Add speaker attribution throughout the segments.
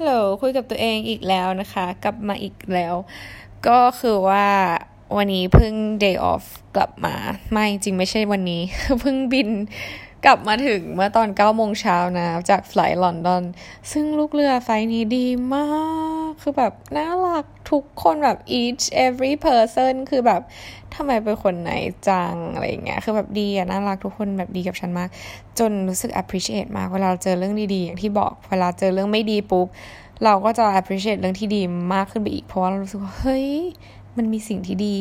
Speaker 1: ฮัลโหลคุยกับตัวเองอีกแล้วนะคะ กลับมาอีกแล้ว ก็คือว่าวันนี้เพิ่ง day off กลับมา ไม่จริงไม่ใช่วันนี้ เพิ่งบิน กลับมาถึงเมื่อตอน9โมงเช้านะ จากไฟล์ลอนดอน ซึ่งลูกเรือไฟนี้ดีมาก คือแบบน่ารักทุกคนแบบ each every person คือแบบทำไมเป็นคนไหนจัง อะไรเงี้ย คือแบบดีอะน่ารักทุกคนแบบดีกับฉันมาก จนรู้สึก appreciate มาก เวลาเจอเรื่องดีๆ อย่างที่บอก เวลาเจอเรื่องไม่ดีปุ๊บ เราก็จะ appreciate เรื่องที่ดีมากขึ้นไปอีก เพราะว่าเรารู้สึกว่า เฮ้ย มันมีสิ่งที่ดี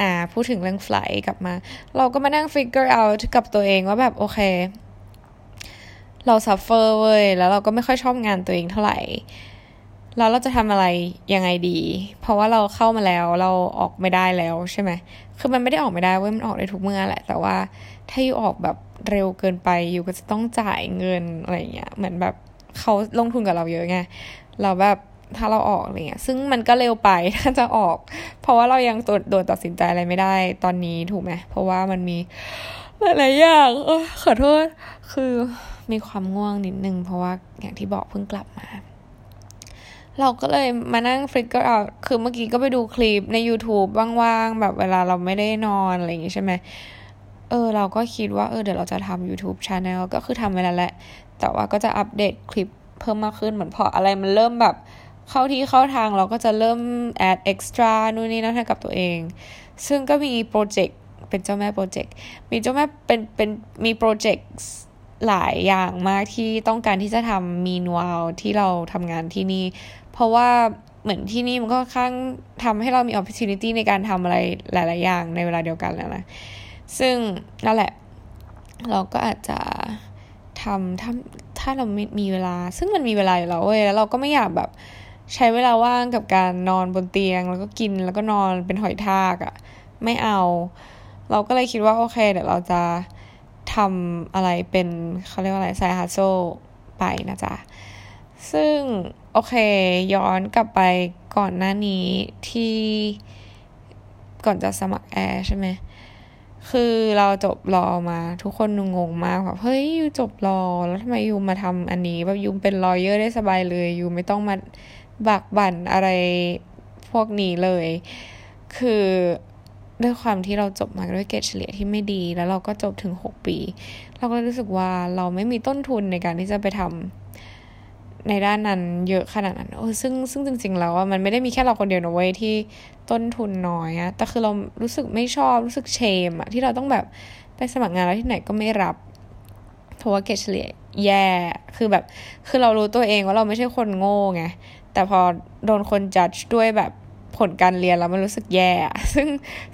Speaker 1: อ่าพูดถึงเรื่องไฟล์กลับมา เราก็มานั่ง figure out กับตัวเองว่าแบบโอเค เรา suffer เว้ย แล้วเราก็ไม่ค่อยชอบงานตัวเองเท่าไหร่ แล้วเราจะทำอะไรยังไงดี เพราะว่าเราเข้ามาแล้วเราออกไม่ได้แล้วใช่ไหม คือมันไม่ได้ออกไม่ได้เว้ย มันออกได้ทุกเมื่อแหละ แต่ว่าถ้าอยู่ออกแบบเร็วเกินไป อยู่ก็จะต้องจ่ายเงินอะไรเงี้ย เหมือนแบบเขาลงทุนกับเราเยอะไง เราแบบ ถ้าเราออกอะไรเงี้ย ซึ่งมันก็เร็วไปถ้าจะออก เพราะว่าเรายังตัวโดนตัดสินใจอะไรไม่ได้ตอนนี้ถูกไหมเพราะว่ามันมีหลายๆอย่างขอโทษ คือมีความง่วงนิดนึง เพราะว่าอย่างที่บอกเพิ่งกลับมา เราก็เลยมานั่งฟลิกเกอร์เอาคือเมื่อกี้ก็ไปดูคลิปใน YouTube ว่างๆ แบบเวลาเราไม่ได้นอนอะไรอย่างงี้ใช่ไหมเออ เราก็คิดว่าเออเดี๋ยวเราจะทำ YouTube Channel ก็คือทำไปแล้วแหละ แต่ว่าก็จะอัปเดตคลิปเพิ่มมากขึ้นเหมือนพออะไรมันเริ่มแบบ เข้าที่เข้าทางเราก็จะเริ่ม add extra นู่นนี่นั่นให้กับตัวเอง ซึ่งก็มีโปรเจกต์เป็นเจ้าแม่โปรเจกต์มีเจ้าแม่เป็นเป็นมีโปรเจกต์หลายอย่างมากที่ต้องการที่จะทำมีนวลที่เราทำงานที่นี่ เพราะว่าเหมือนที่นี่มันก็ค่อนข้างทำให้เรามี opportunity ในการทำอะไรหลาย ๆ อย่างในเวลาเดียวกันแล้วนะ ซึ่งนั่นแหละ เราก็อาจจะทำถ้าถ้าเรามีมีเวลา ซึ่งมันมีเวลาอยู่แล้วเว้ยแล้วเราก็ไม่อยากแบบ ใช้เวลาว่างกับการนอนบนเตียง แล้วก็กินแล้วก็นอนเป็นหอยทากอะ่ะ ไม่เอา เราก็เลยคิดว่าโอเค เดี๋ยวเราจะทำอะไรเป็นเขาเรียกว่าอะไรไซฮัสโซไปนะจ๊ะ ซึ่งโอเค ย้อนกลับไปก่อนหน้านี้ที่ก่อนจะสมัครแอร์ใช่ไหม คือเราจบ law มาทุกคนงงมากแบบเฮ้ย you จบ law แล้วทำไม you มาทำอันนี้แบบ you เป็น lawyer ได้สบายเลย you ไม่ต้องมา บากบั่นอะไรพวกนี้เลย คือด้วยความที่เราจบมาด้วยเกรดเฉลี่ยที่ไม่ดี แล้วเราก็จบถึงหกปี เราก็รู้สึกว่าเราไม่มีต้นทุนในการที่จะไปทำในด้านนั้นเยอะขนาดนั้นโอ้ซึ่งซึ่งจริง ๆ แล้วมันไม่ได้มีแค่เราคนเดียวนะเว้ยที่ต้นทุนน้อยอะแต่คือเรารู้สึกไม่ชอบรู้สึกเชมอะที่เราต้องแบบไปสมัครงานแล้วที่ไหนก็ไม่รับ เพราะว่าเกรดเฉลี่ยแย่ คือแบบ คือเรารู้ตัวเองว่าเราไม่ใช่คนโง่ไง แต่พอโดนคนจัดด้วยแบบผลการเรียนแล้วมันรู้สึกแย่ ซึ่ง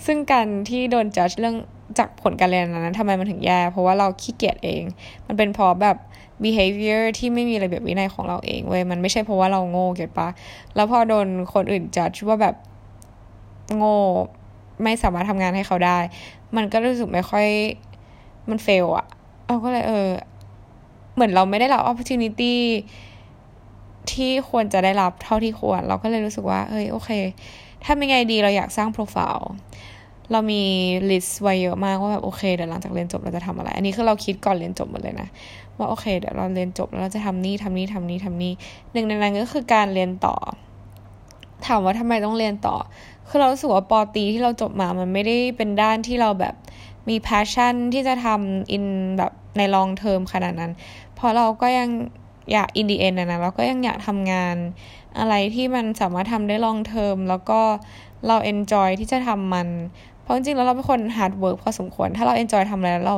Speaker 1: ซึ่งการที่โดนจัดเรื่องจากผลการเรียนนั้นทำไมมันถึงแย่ เพราะว่าเราขี้เกียจเอง มันเป็นเพราะแบบ behavior ที่ไม่มีระเบียบวินัยของเราเองเว้ย มันไม่ใช่เพราะว่าเราโง่เก็ตปะ แล้วพอโดนคนอื่นจัดว่าแบบโง่ไม่สามารถทำงานให้เขาได้ มันก็รู้สึกไม่ค่อยมันเฟลอะ เราก็เลยเออ เหมือนเราไม่ได้รับ opportunity ที่ควรจะได้รับเท่าที่ควร เราก็เลยรู้สึกว่า เฮ้ยโอเค ถ้าเป็นไงดีเราอยากสร้างโปรไฟล์เรามี list ไว้เยอะมากว่าแบบโอเคเดี๋ยวหลังจากเรียนจบเราจะทำอะไร อันนี้คือเราคิดก่อนเรียนจบหมดเลยนะว่าโอเคเดี๋ยวเราเรียนจบแล้วเราจะทำนี่ทำนี่ทำนี่ทำนี่หนึ่งในนั้นก็คือการเรียนต่อ ถามว่าทำไมต้องเรียนต่อ คือเราสึกว่าป.ตรีที่เราจบมามันไม่ได้เป็นด้านที่เราแบบมี passion ที่จะทำ in แบบใน long term ขนาดนั้น เพราะเราก็ยังอยาก in the end นะนะเราก็ยังอยากทำงานอะไรที่มันสามารถทำได้ long term แล้วก็เรา enjoy ที่จะทำมัน เพราะจริงๆแล้วเราเป็นคน hard work พอสมควร ถ้าเรา enjoy ทำอะไรแล้วเรา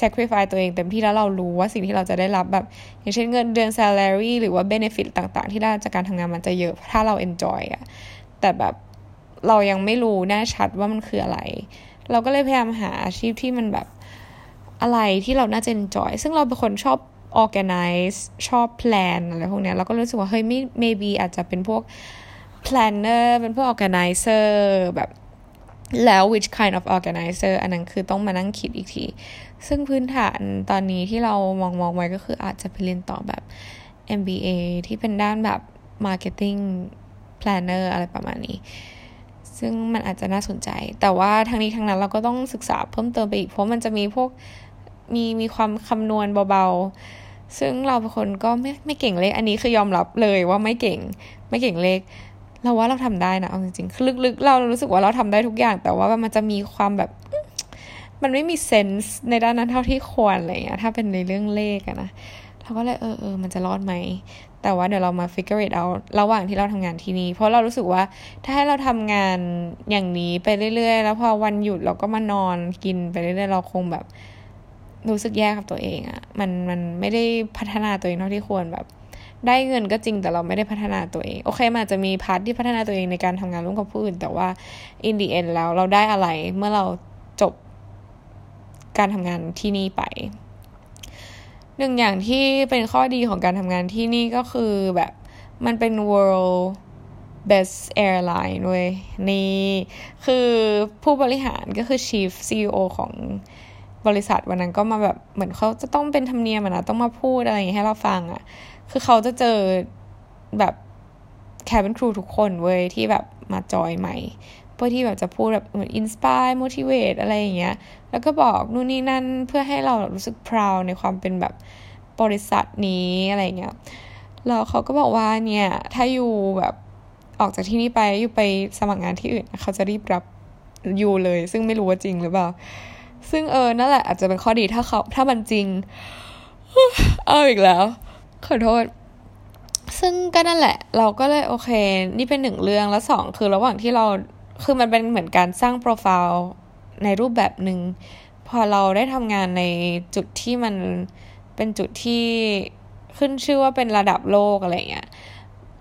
Speaker 1: sacrifice ตัวเองเต็มที่แล้วเรารู้ว่าสิ่งที่เราจะได้รับแบบ อย่างเช่นเงินเดือน salary หรือว่า benefit ต่างๆ ที่ได้จากการทำงานมันจะเยอะถ้าเรา enjoy อะแต่แบบ เรายังไม่รู้แน่ชัดว่ามันคืออะไร เราก็เลยพยายามหาอาชีพที่มันแบบอะไรที่เราน่าจะ enjoy ซึ่งเราเป็นคนชอบ organize ชอบ plan อะไรพวกเนี้ยเราก็รู้สึกว่าเฮ้ยไม่ maybe อาจจะเป็นพวก planner เป็นพวก organizer แบบแล้ว which kind of organizer อันนั้นคือต้องมานั่งคิดอีกที ซึ่งพื้นฐานตอนนี้ที่เรามองมองไว้ก็คืออาจจะไปเรียนต่อแบบ MBA ที่เป็นด้านแบบ marketing planner อะไรประมาณนี้ ซึ่งมันอาจจะน่าสนใจ แต่ว่าทั้งนี้ทั้งนั้นเราก็ต้องศึกษาเพิ่มเติมไปอีก เพราะมันจะมีพวกมีมีความคำนวณเบาๆ ซึ่งเราเป็นคนก็ไม่ไม่เก่งเลข อันนี้คือยอมรับเลยว่าไม่เก่ง ไม่เก่งเลข เราว่าเราทำได้นะเอาจริงๆลึกๆ เรารู้สึกว่าเราทำได้ทุกอย่าง แต่ว่ามันจะมีความแบบ มันไม่มีเซนส์ในด้านนั้นเท่าที่ควรอะไรอย่างเงี้ยถ้าเป็นในเรื่องเลขอะนะเราก็เลยเออเออมันจะรอดไหม แต่ว่าเดี๋ยวเรามา figure it out ระหว่างที่เราทำงานที่นี่ เพราะเรารู้สึกว่าถ้าให้เราทำงานอย่างนี้ไปเรื่อย ๆ แล้วพอวันหยุดเราก็มานอนกินไปเรื่อยๆ เราคงแบบรู้สึกแย่กับตัวเองอะมันมันไม่ได้พัฒนาตัวเองเท่าที่ควรแบบ ได้เงินก็จริงแต่เราไม่ได้พัฒนาตัวเอง โอเคมันจะมี part ที่พัฒนาตัวเองในการทำงานร่วมกับผู้อื่น แต่ว่า in the end แล้วเราได้อะไรเมื่อเราจบการทำงานที่นี่ไป หนึ่งอย่างที่เป็นข้อดีของการทำงานที่นี่ก็คือแบบมันเป็น world best airline เว้ยนี่คือผู้บริหารก็คือ chief CEO ของบริษัทวันนั้นก็มาแบบเหมือนเขาจะต้องเป็นธรรมเนียมนะต้องมาพูดอะไรอย่างเงี้ยให้เราฟังอะ่ะ คือเขาจะเจอแบบแคบินครูทุกคนเว้ยที่แบบมาจอยใหม่ พื่อที่แบบจะพูดแบบเหมือนอินสปายโมทิเวตอะไรอย่างเงี้ย แล้วก็บอกนู่นนี่นั่นเพื่อให้เรารู้สึกพราวในความเป็นแบบบริษัทนี้อะไรเงี้ยแล้วเขาก็บอกว่าเนี่ย ถ้าอยู่แบบออกจากที่นี่ไปอยู่ไปสมัครงานที่อื่น เขาจะรีบรับอยู่เลย ซึ่งไม่รู้ว่าจริงหรือเปล่า ซึ่งเออนั่นแหละอาจจะเป็นข้อดีถ้าเขาถ้ามันจริง เอาอีกแล้ว ขอโทษ ซึ่งก็นั่นแหละ เราก็เลยโอเค นี่เป็นหนึ่งเรื่องแล้วสองคือระหว่างที่เรา คือมันเป็นเหมือนการสร้างโปรไฟล์ในรูปแบบหนึ่งพอเราได้ทำงานในจุดที่มันเป็นจุดที่ขึ้นชื่อว่าเป็นระดับโลกอะไรเงี้ย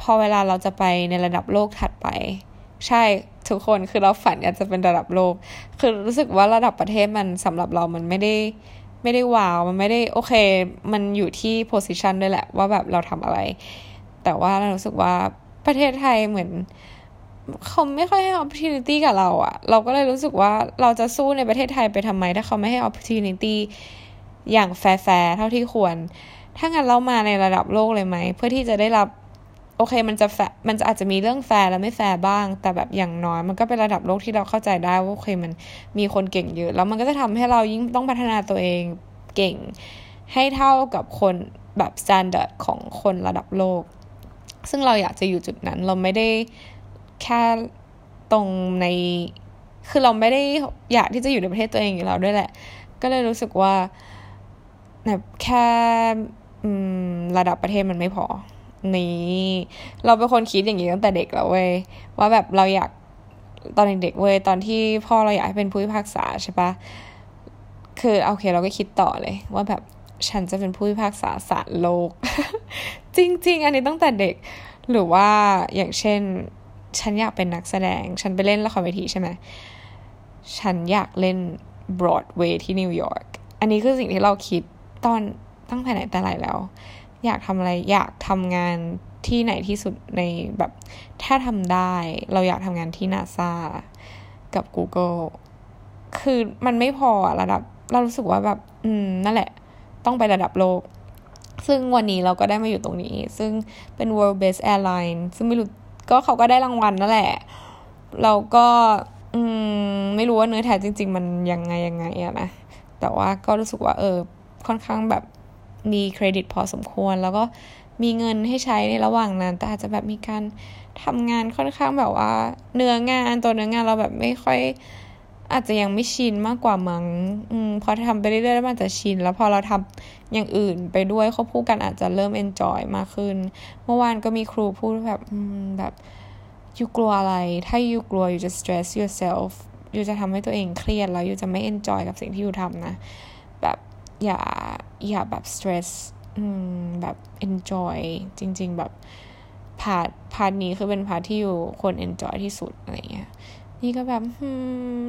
Speaker 1: พอเวลาเราจะไปในระดับโลกถัดไป ใช่ทุกคนคือเราฝันอยากจะเป็นระดับโลก คือรู้สึกว่าระดับประเทศมันสำหรับเรามันไม่ได้ไม่ได้ว้าว มันไม่ได้โอเค มันอยู่ที่โพสิชันด้วยแหละว่าแบบเราทำอะไร แต่ว่าเรารู้สึกว่าประเทศไทยเหมือน เขาไม่ค่อยให้ opportunity กับเราอะเราก็เลยรู้สึกว่าเราจะสู้ในประเทศไทยไปทำไม ถ้าเขาไม่ให้ opportunity อย่างแฟร์เท่าที่ควร ถ้างั้นเรามาในระดับโลกเลยไหม เพื่อที่จะได้รับ โอเคมันจะแฟมันจะอาจจะมีเรื่องแฟร์และไม่แฟร์บ้าง แต่แบบอย่างน้อยมันก็เป็นระดับโลกที่เราเข้าใจได้ว่าโอเคมันมีคนเก่งเยอะ แล้วมันก็จะทำให้เรายิ่งต้องพัฒนาตัวเองเก่ง ให้เท่ากับคนแบบ standard ของคนระดับโลก ซึ่งเราอยากจะอยู่จุดนั้นเราไม่ได้ แค่ตรงใน คือเราไม่ได้อยากที่จะอยู่ในประเทศตัวเองอยู่แล้วด้วยแหละ ก็เลยรู้สึกว่าแบบแค่ระดับประเทศมันไม่พอ นี่ เราเป็นคนคิดอย่างนี้ตั้งแต่เด็กแล้วเว้ยว่าแบบเราอยากตอนเด็กเว้ยตอนที่พ่อเราอยากให้เป็นผู้พิพากษาใช่ปะคือโอเคเราก็คิดต่อเลย ว่าแบบฉันจะเป็นผู้พิพากษาศาลโลก จริง ๆ อันนี้ตั้งแต่เด็ก หรือว่าอย่างเช่น ฉันอยากเป็นนักแสดง ฉันไปเล่นละครเวทีใช่ไหม ฉันอยากเล่นบรอดเวย์ที่นิวยอร์ก อันนี้คือสิ่งที่เราคิดตอนตั้งแต่ไหนแต่ไรแล้ว อยากทำอะไร อยากทำงานที่ไหนที่สุดในแบบ ถ้าทำได้ เราอยากทำงานที่นาซากับ Google คือมันไม่พอระดับ เรารู้สึกว่าแบบ อืม นั่นแหละ ต้องไประดับโลกซึ่งวันนี้เราก็ได้มาอยู่ตรงนี้ ซึ่งเป็น world best airline ซึ่งไม่รู้ ก็เขาก็ได้รางวัลนั่นแหละ เราก็อืมไม่รู้ว่าเนื้อแท้จริง ๆ มันยังไงยังไงอะนะ แต่ว่าก็รู้สึกว่าเออค่อนข้างแบบมีเครดิตพอสมควร แล้วก็มีเงินให้ใช้ในระหว่างนั้น แต่อาจจะแบบมีการทำงานค่อนข้างแบบว่า เนื้องานตัวเนื้องานเราแบบไม่ค่อย อาจจะยังไม่ชินมากกว่ามั้งอืมพอทำไปเรื่อยๆแล้วมันจะชิน แล้วพอเราทำอย่างอื่นไปด้วยควบคู่กันอาจจะเริ่ม enjoy มากขึ้น เมื่อวานก็มีครูพูดแบบแบบ you กลัวอะไร ถ้า you กลัว you จะ stress yourself you จะทำให้ตัวเองเครียดแล้ว you จะไม่ enjoy กับสิ่งที่ you ทำนะ แบบอย่าอย่าแบบ stress แบบ enjoy จริง ๆ แบบ part part นี้คือเป็น part ที่ you ควร enjoy ที่สุดอะไรเงี้ย นี่ก็แบบ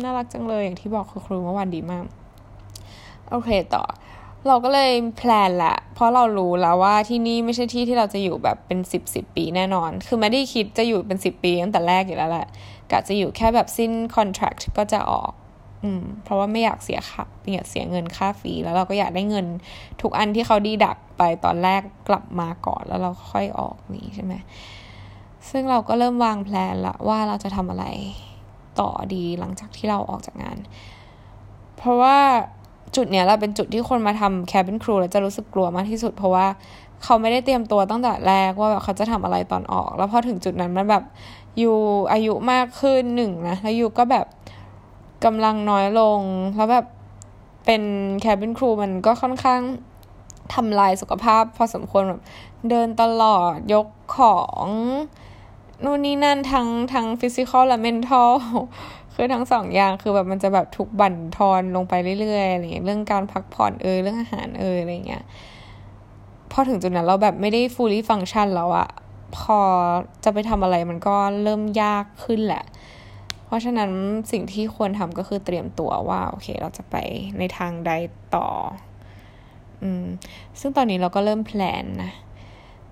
Speaker 1: น่ารักจังเลยอย่างที่บอกคือครูเมื่อวานดีมาก โอเคต่อ เราก็เลย plan ละเพราะเรารู้แล้วว่าที่นี่ไม่ใช่ที่ที่เราจะอยู่แบบเป็นสิบสิบปีแน่นอน คือไม่ได้คิดจะอยู่เป็นสิบปีตั้งแต่แรกอยู่แล้วแหละกะจะอยู่แค่แบบสิ้น contract ก็จะออกอืมเพราะว่าไม่อยากเสียค่าไม่อยากเสียเงินค่า fee แล้วเราก็อยากได้เงิน ทุกอันที่เขา deduct ไปตอนแรกกลับมาก่อนแล้วเราค่อยออกนี้ใช่ไหมซึ่งเราก็เริ่มวางแผนละว่าเราจะทำอะไร ต่อดีหลังจากที่เราออกจากงาน เพราะว่าจุดเนี้ยเราเป็นจุดที่คนมาทำแคบินครูแล้วจะรู้สึกกลัวมากที่สุด เพราะว่าเขาไม่ได้เตรียมตัวตั้งแต่แรกว่าแบบเขาจะทำอะไรตอนออก แล้วพอถึงจุดนั้นมันแบบอยู่อายุมากขึ้นหนึ่งนะแล้วอยู่ก็แบบกำลังน้อยลงแล้วแบบเป็นแคบินครูมันก็ค่อนข้างทำลายสุขภาพพอสมควรแบบเดินตลอดยกของ นู่นนี่นั่นทั้งทั้งฟิสิกอลและเมนทัลคือทั้งสองอย่างคือแบบมันจะแบบถูกบั่นทอนลงไปเรื่อยๆอะไรเงี้ยเรื่องการพักผ่อนเออเรื่องอาหารเอออะไรเงี้ยพอถึงจุดนั้นเราแบบไม่ได้ fully function แล้วอะพอจะไปทำอะไรมันก็เริ่มยากขึ้นแหละ เพราะฉะนั้นสิ่งที่ควรทำก็คือเตรียมตัวว่าโอเค เราจะไปในทางใดต่อ อืม ซึ่งตอนนี้เราก็เริ่มแพลนนะ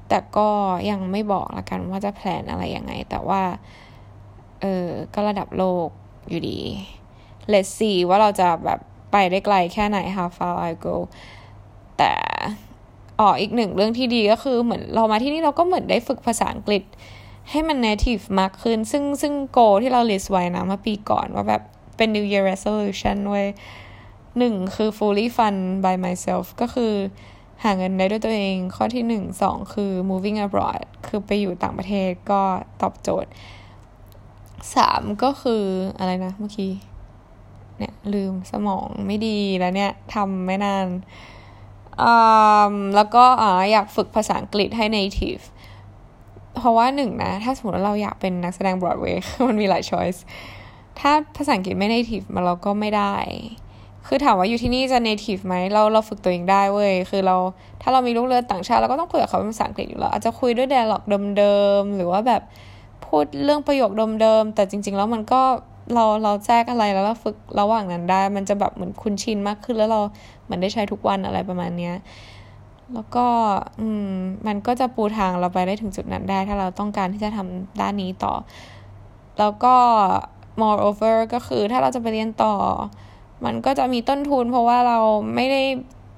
Speaker 1: แต่ก็ยังไม่บอกละกันว่าจะแพลนอะไรยังไง แต่ว่า เออก็ระดับโลกอยู่ดี let's see ว่าเราจะแบบไปได้ไกลแค่ไหน how far I go แต่อ๋ออีกหนึ่งเรื่องที่ดีก็คือเหมือนเรามาที่นี่เราก็เหมือนได้ฝึกภาษาอังกฤษ ให้มัน native มากขึ้น ซึ่งซึ่งโกที่เรา list ไว้นะเมื่อปีก่อนว่าแบบเป็น new year resolution เว้ยหนึ่งคือ fully fund by myself ก็คือ หาเงินได้ด้วยตัวเอง ข้อที่หนึ่งสองคือ moving abroad คือไปอยู่ต่างประเทศก็ตอบโจทย์สามก็คืออะไรนะเมื่อกี้ เนี่ย ลืมสมองไม่ดีแล้วเนี่ยทำไม่นานแล้วก็ออยากฝึกภาษาอังกฤษให้ native เพราะว่าหนึ่งนะ ถ้าสมมติว่าเราอยากเป็นนักแสดงบรอดเวย์มันมีหลาย choice ถ้าภาษาอังกฤษไม่ native มาเราก็ไม่ได้ คือถามว่าอยู่ที่นี่จะ native ไหมเราเราฝึกตัวเองได้เว้ย คือเราถ้าเรามีลูกเรือต่างชาติเราก็ต้องคุยกับเขาเป็นภาษาอังกฤษอยู่แล้วอาจจะคุยด้วย dialog เดิมๆหรือว่าแบบพูดเรื่องประโยคเดิมๆแต่จริง ๆ แล้วมันก็เราเราแจ้กอะไรแล้วเราฝึกระหว่างนั้นได้ มันจะแบบเหมือนคุ้นชินมากขึ้นแล้วเราเหมือนได้ใช้ทุกวันอะไรประมาณเนี้ยแล้วก็อืมมันก็จะปูทางเราไปได้ถึงจุดนั้นได้ ถ้าเราต้องการที่จะทำด้านนี้ต่อ แล้วก็ moreover ก็คือถ้าเราจะไปเรียนต่อ มันก็จะมีต้นทุน เพราะว่าเราไม่ได้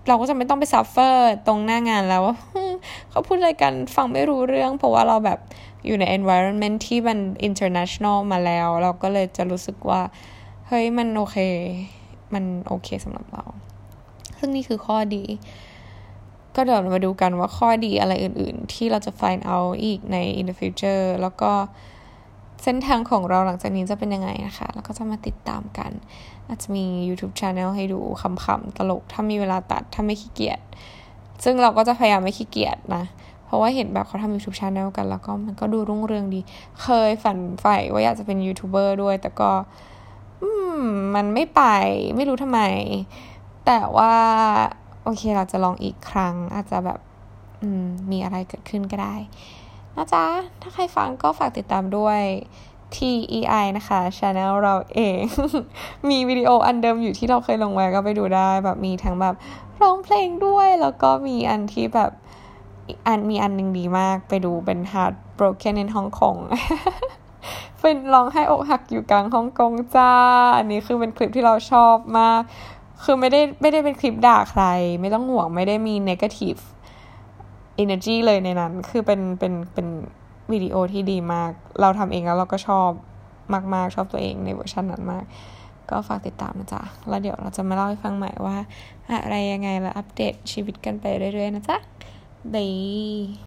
Speaker 1: เราก็จะไม่ต้องไป suffer ตรงหน้างานแล้วว่าเขาพูดอะไรกันฟังไม่รู้เรื่อง เพราะว่าเราแบบอยู่ใน environment ที่มัน international มาแล้ว เราก็เลยจะรู้สึกว่าเฮ้ยมันโอเค มันโอเคสำหรับเรา ซึ่งนี่คือข้อดี ก็เดี๋ยวมาดูกันว่าข้อดีอะไรอื่น ๆ ที่เราจะ find out อีกใน in the future แล้วก็ เส้นทางของเราหลังจากนี้จะเป็นยังไงนะคะ แล้วก็จะมาติดตามกัน อาจจะมี YouTube Channel ให้ดูคำๆตลก ถ้ามีเวลาตัด ถ้าไม่ขี้เกียจ ซึ่งเราก็จะพยายามไม่ขี้เกียจนะ เพราะว่าเห็นแบบเขาทำ YouTube Channel กัน แล้วก็มันก็ดูรุ่งเรืองดี เคยฝันใฝ่ว่าอยากจะเป็นยูทูบเบอร์ด้วย แต่ก็อืมมันไม่ไป ไม่รู้ทำไม แต่ว่า โอเคเราจะลองอีกครั้ง อาจจะแบบอืมมีอะไรเกิดขึ้นก็ได้ นะจ๊ะ ถ้าใครฟังก็ฝากติดตามด้วย TEI นะคะ Channel เราเอง มีวิดีโออันเดิมอยู่ที่เราเคยลงไว้ก็ไปดูได้ แบบมีทั้งแบบร้องเพลงด้วย แล้วก็มีอันที่แบบอันมีอันหนึ่งดีมากไปดูเป็น Heart Broken in Hong Kong เป็นร้องให้อกหักอยู่กลางฮ่องกงจ้า อันนี้คือเป็นคลิปที่เราชอบมาก คือไม่ได้ไม่ได้เป็นคลิปด่าใคร ไม่ต้องห่วงไม่ได้มี negative energy เลยในนั้น คือเป็นเป็นเป็นวิดีโอที่ดีมาก เราทำเองแล้วเราก็ชอบมาก ๆ ชอบตัวเองในเวอร์ชันนั้นมาก ก็ฝากติดตามนะจ๊ะ แล้วเดี๋ยวเราจะมาเล่าให้ฟังใหม่ว่า อะไรยังไงแล้วอัปเดตชีวิตกันไปเรื่อย ๆ นะจ๊ะบาย